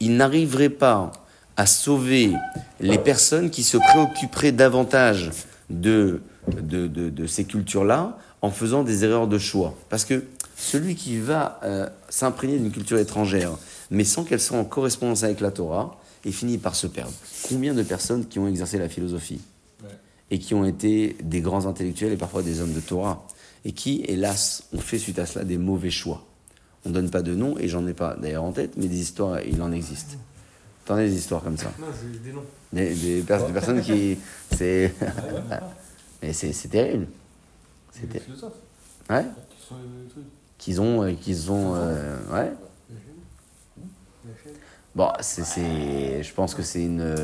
ils n'arriveraient pas à sauver les personnes qui se préoccuperaient davantage de, de, de, de ces cultures-là en faisant des erreurs de choix. Parce que celui qui va euh, s'imprégner d'une culture étrangère, mais sans qu'elle soit en correspondance avec la Torah, et finit par se perdre. Combien de personnes qui ont exercé la philosophie et qui ont été des grands intellectuels et parfois des hommes de Torah et qui, hélas, ont fait suite à cela des mauvais choix? On ne donne pas de nom et j'en ai pas d'ailleurs en tête, mais des histoires, il en existe. T'en as des histoires comme ça? Non, des noms. Des, des, personnes qui. C'est. mais c'est terrible. C'était. Des philosophes. Ouais. Qui sont les trucs. Qu'ils ont. Qu'ils ont euh, ouais. Bon, c'est, je pense que c'est une,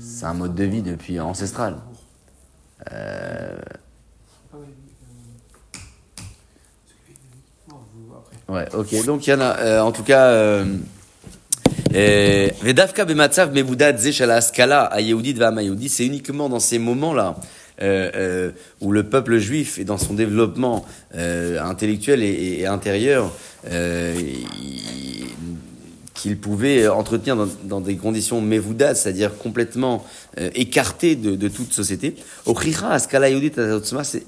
c'est un mode de vie depuis ancestral. Euh... Ouais, ok. Donc il y en a, euh, en tout cas. Euh, va c'est uniquement dans ces moments-là euh, euh, où le peuple juif est dans son développement euh, intellectuel et, et intérieur, euh, qu'il pouvait entretenir dans, dans des conditions mévoudas, c'est-à-dire complètement euh, de, de toute société. Askala Yehudit Azotzma, c'est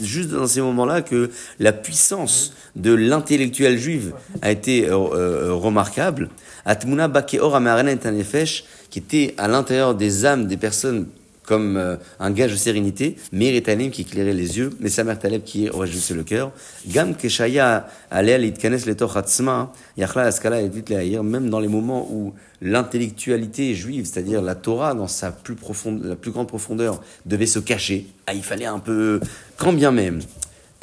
juste dans ces moments-là que la puissance de l'intellectuel juif a été euh, euh, remarquable. Atmuna Bakeor Tanefesh, qui était à l'intérieur des âmes des personnes comme euh, un gage de sérénité, Meir Etanim qui éclairait les yeux, mais Samer Taleb qui réjouissait le cœur, Gam Keshaya Alel Itkanes Letoch Hatzma, Yachla Askala et Leahir, même dans les moments où l'intellectualité juive, c'est-à-dire la Torah dans sa plus grande profondeur, devait se cacher, ah, il fallait un peu, quand bien même,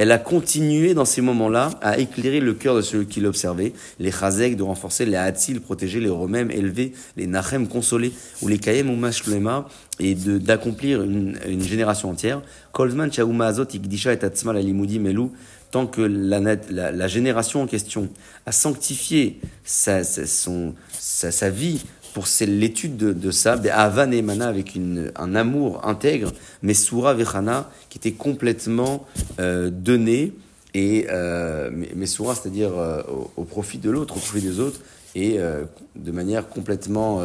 elle a continué dans ces moments-là à éclairer le cœur de ceux qui l'observaient, les chazek de renforcer, les hatzil protéger, les remem élever, les nachem consoler, ou les kayem ou mashlema, et d'accomplir une, génération entière. Kolzman azot ikdisha et atzma la melou, tant que la, génération en question a sanctifié sa vie pour l'étude de, de ça, des Avan et Mana avec une, un amour intègre, mais Soura Vechana qui était complètement euh, donné et euh, mais, mais Soura, c'est-à-dire euh, au, au profit de l'autre, au profit des autres et euh, de manière complètement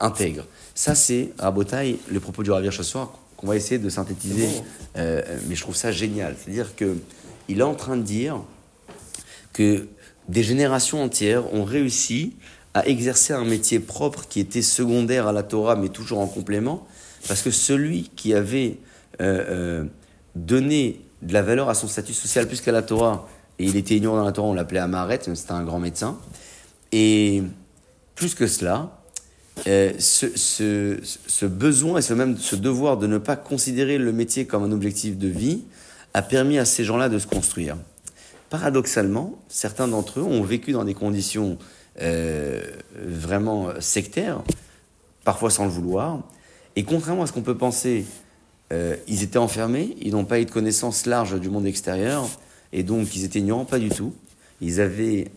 intègre. Ça, c'est Rabotai, le propos du Ravir ce soir qu'on va essayer de synthétiser, mais je trouve ça génial. C'est-à-dire que il est en train de dire que des générations entières ont réussi exercer un métier propre qui était secondaire à la Torah, mais toujours en complément, parce que celui qui avait euh, euh, donné de la valeur à son statut social plus qu'à la Torah, et il était ignorant dans la Torah, on l'appelait Amaret, c'était un grand médecin, et plus que cela, euh, ce, ce, ce besoin et ce même ce devoir de ne pas considérer le métier comme un objectif de vie a permis à ces gens-là de se construire. Paradoxalement, certains d'entre eux ont vécu dans des conditions euh, vraiment sectaires, parfois sans le vouloir, et contrairement à ce qu'on peut penser, euh, ils étaient enfermés, ils n'ont pas eu de connaissance large du monde extérieur, et donc ils étaient ignorants, pas du tout. Ils avaient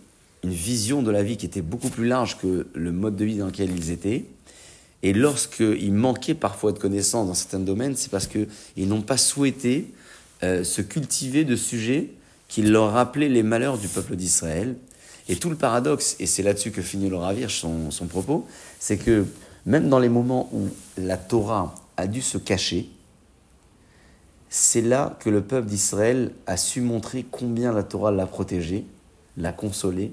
une vision de la vie qui était beaucoup plus large que le mode de vie dans lequel ils étaient. Et lorsqu'ils manquaient parfois de connaissances dans certains domaines, c'est parce qu'ils n'ont pas souhaité euh, se cultiver de sujets qui leur rappelaient les malheurs du peuple d'Israël. Et tout le paradoxe, et c'est là-dessus que finit le Ravir son, son propos, c'est que même dans les moments où la Torah a dû se cacher, c'est là que le peuple d'Israël a su montrer combien la Torah l'a protégé, l'a consolé,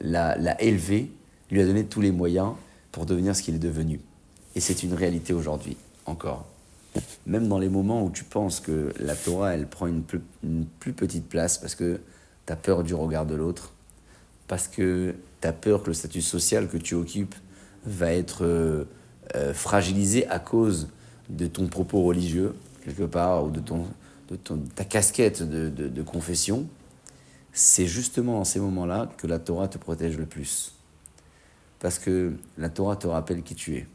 l'a, l'a élevé, lui a donné tous les moyens pour devenir ce qu'il est devenu. Et c'est une réalité aujourd'hui, encore. Même dans les moments où tu penses que la Torah, elle prend une plus, une plus petite place parce que tu as peur du regard de l'autre, parce que tu as peur que le statut social que tu occupes va être euh, euh, fragilisé à cause de ton propos religieux, quelque part, ou de, ton, de ton, ta casquette de, de, confession, c'est justement dans ces moments-là que la Torah te protège le plus. Parce que la Torah te rappelle qui tu es.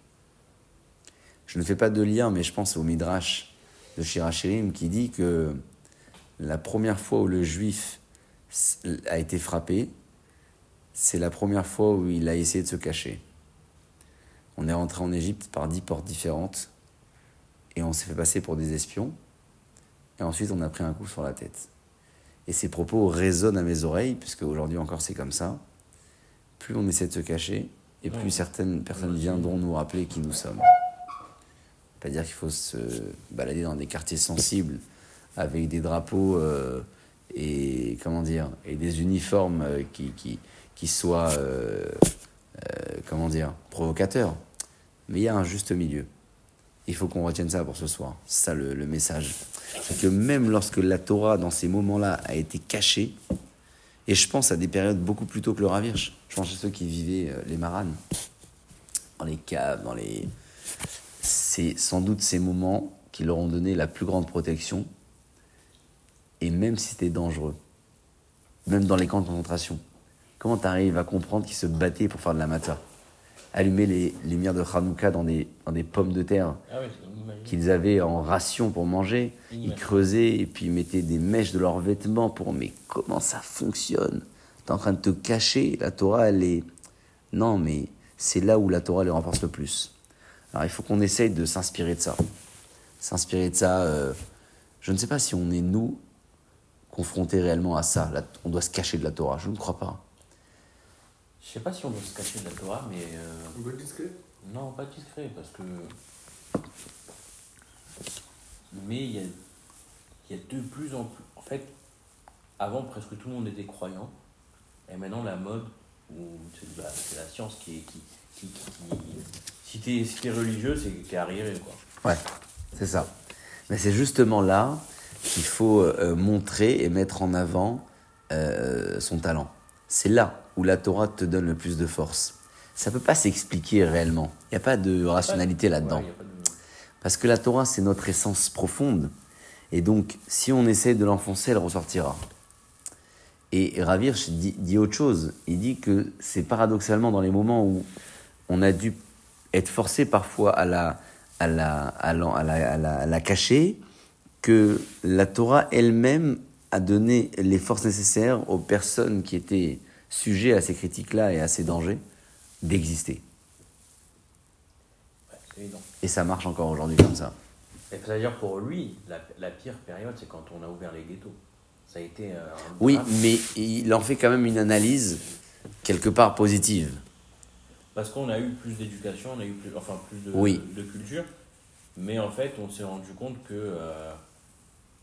Je ne fais pas de lien, mais je pense au Midrash de Shirachirim qui dit que la première fois où le juif a été frappé, c'est la première fois où il a essayé de se cacher. On est rentré en Égypte par dix portes différentes et on s'est fait passer pour des espions. Et ensuite, on a pris un coup sur la tête. Et ces propos résonnent à mes oreilles, puisque aujourd'hui encore c'est comme ça. Plus on essaie de se cacher, et plus Ouais. certaines personnes viendront nous rappeler qui nous sommes. Pas dire qu'il faut se balader dans des quartiers sensibles avec des drapeaux euh, et comment dire et des uniformes euh, qui, qui, qui soient euh, euh, comment dire provocateurs. Mais il y a un juste milieu. Il faut qu'on retienne ça pour ce soir. C'est ça le, message. C'est que même lorsque la Torah, dans ces moments-là, a été cachée, et je pense à des périodes beaucoup plus tôt que le Ravirch, je pense à ceux qui vivaient euh, les maranes, dans les caves, dans les. C'est sans doute ces moments qui leur ont donné la plus grande protection, et même si c'était dangereux, même dans les camps de concentration. Comment tu arrives à comprendre qu'ils se battaient pour faire de la mata Allumer les lumières de Hanouka dans des, dans des pommes de terre Ah qu'ils avaient en ration pour manger. Ils creusaient et puis ils mettaient des mèches de leurs vêtements pour. Mais comment ça fonctionne? T'es en train de te cacher. La Torah, elle est. Non, mais c'est là où la Torah les renforce le plus. Alors il faut qu'on essaye de s'inspirer de ça. s'inspirer de ça. euh, je ne sais pas si on est, nous, confrontés réellement à ça. On doit se cacher de la Torah. Je ne crois pas. Je sais pas si on doit se cacher de la Torah, mais. euh, On peut être discret? Non, pas discret, parce que. Mais il y a, il y a de plus en plus. En fait, avant, presque tout le monde était croyant. Et maintenant, la mode, où c'est bah, c'est la science qui est. Qui, qui, qui- si t'es si t'es religieux, c'est que t'es arriéré, quoi. Ouais, c'est ça. Mais c'est justement là qu'il faut euh, montrer et mettre en avant euh, son talent. C'est là où la Torah te donne le plus de force. Ça peut pas s'expliquer réellement. Il n'y a pas de rationalité là-dedans. Parce que la Torah, c'est notre essence profonde. Et donc, si on essaie de l'enfoncer, elle ressortira. Et Ravirch dit, dit autre chose. Il dit que c'est paradoxalement dans les moments où on a dû être forcé parfois à la, à la, à la, à la, à la- à la cacher, que la Torah elle-même a donné les forces nécessaires aux personnes qui étaient sujets à ces critiques-là et à ces dangers d'exister. ouais. Et ça marche encore aujourd'hui comme ça. Et c'est-à-dire pour lui, la, la pire période, c'est quand on a ouvert les ghettos. Ça a été euh, un Oui, mais il en fait quand même une analyse quelque part positive. Parce qu'on a eu plus d'éducation, on a eu plus, enfin, plus de, Oui. de culture. Mais en fait, on s'est rendu compte que euh,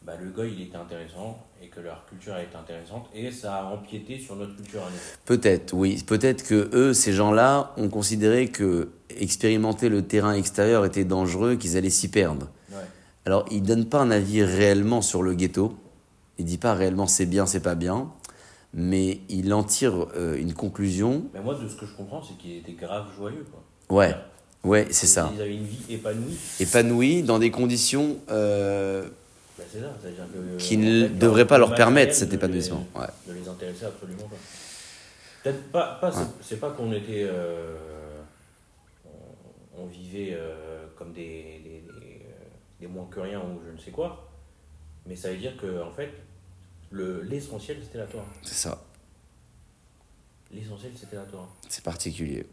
bah, le goy, il était intéressant et que leur culture était intéressante. Et ça a empiété sur notre culture à nous. Peut-être, oui. Peut-être que eux, ces gens-là, ont considéré que expérimenter le terrain extérieur était dangereux, qu'ils allaient s'y perdre. Ouais. Alors, il donne pas un avis réellement sur le ghetto. Il dit pas réellement c'est bien, c'est pas bien. Mais il en tire euh, une conclusion. Mais moi, de ce que je comprends, c'est qu'il était grave joyeux. Quoi. Ouais, ouais, c'est ça. Ils avaient une vie épanouie. Épanoui dans des conditions euh, Bah, c'est ça. C'est-à-dire que, qui en ne fait, le pas leur permettre cet ne les- épanouissement. Ouais. Ne les intéressait absolument pas. Peut-être pas. pas c'est- Ouais. C'est pas qu'on était. euh, on, on vivait euh, comme des, des, des, euh, des moins que rien ou je ne sais quoi. Mais ça veut dire que, en fait, le- l'essentiel c'était la Torah. C'est ça. L'essentiel c'était la Torah. C'est particulier.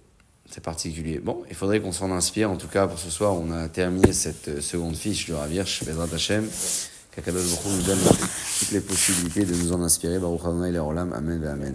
C'est particulier. Bon, il faudrait qu'on s'en inspire. En tout cas, pour ce soir, on a terminé cette seconde fiche du Ravirch, Bezrat Hashem. Qu'Akadosh nous donne toutes les possibilités de nous en inspirer. Baruch Adonai Le'olam. Amen. Amen.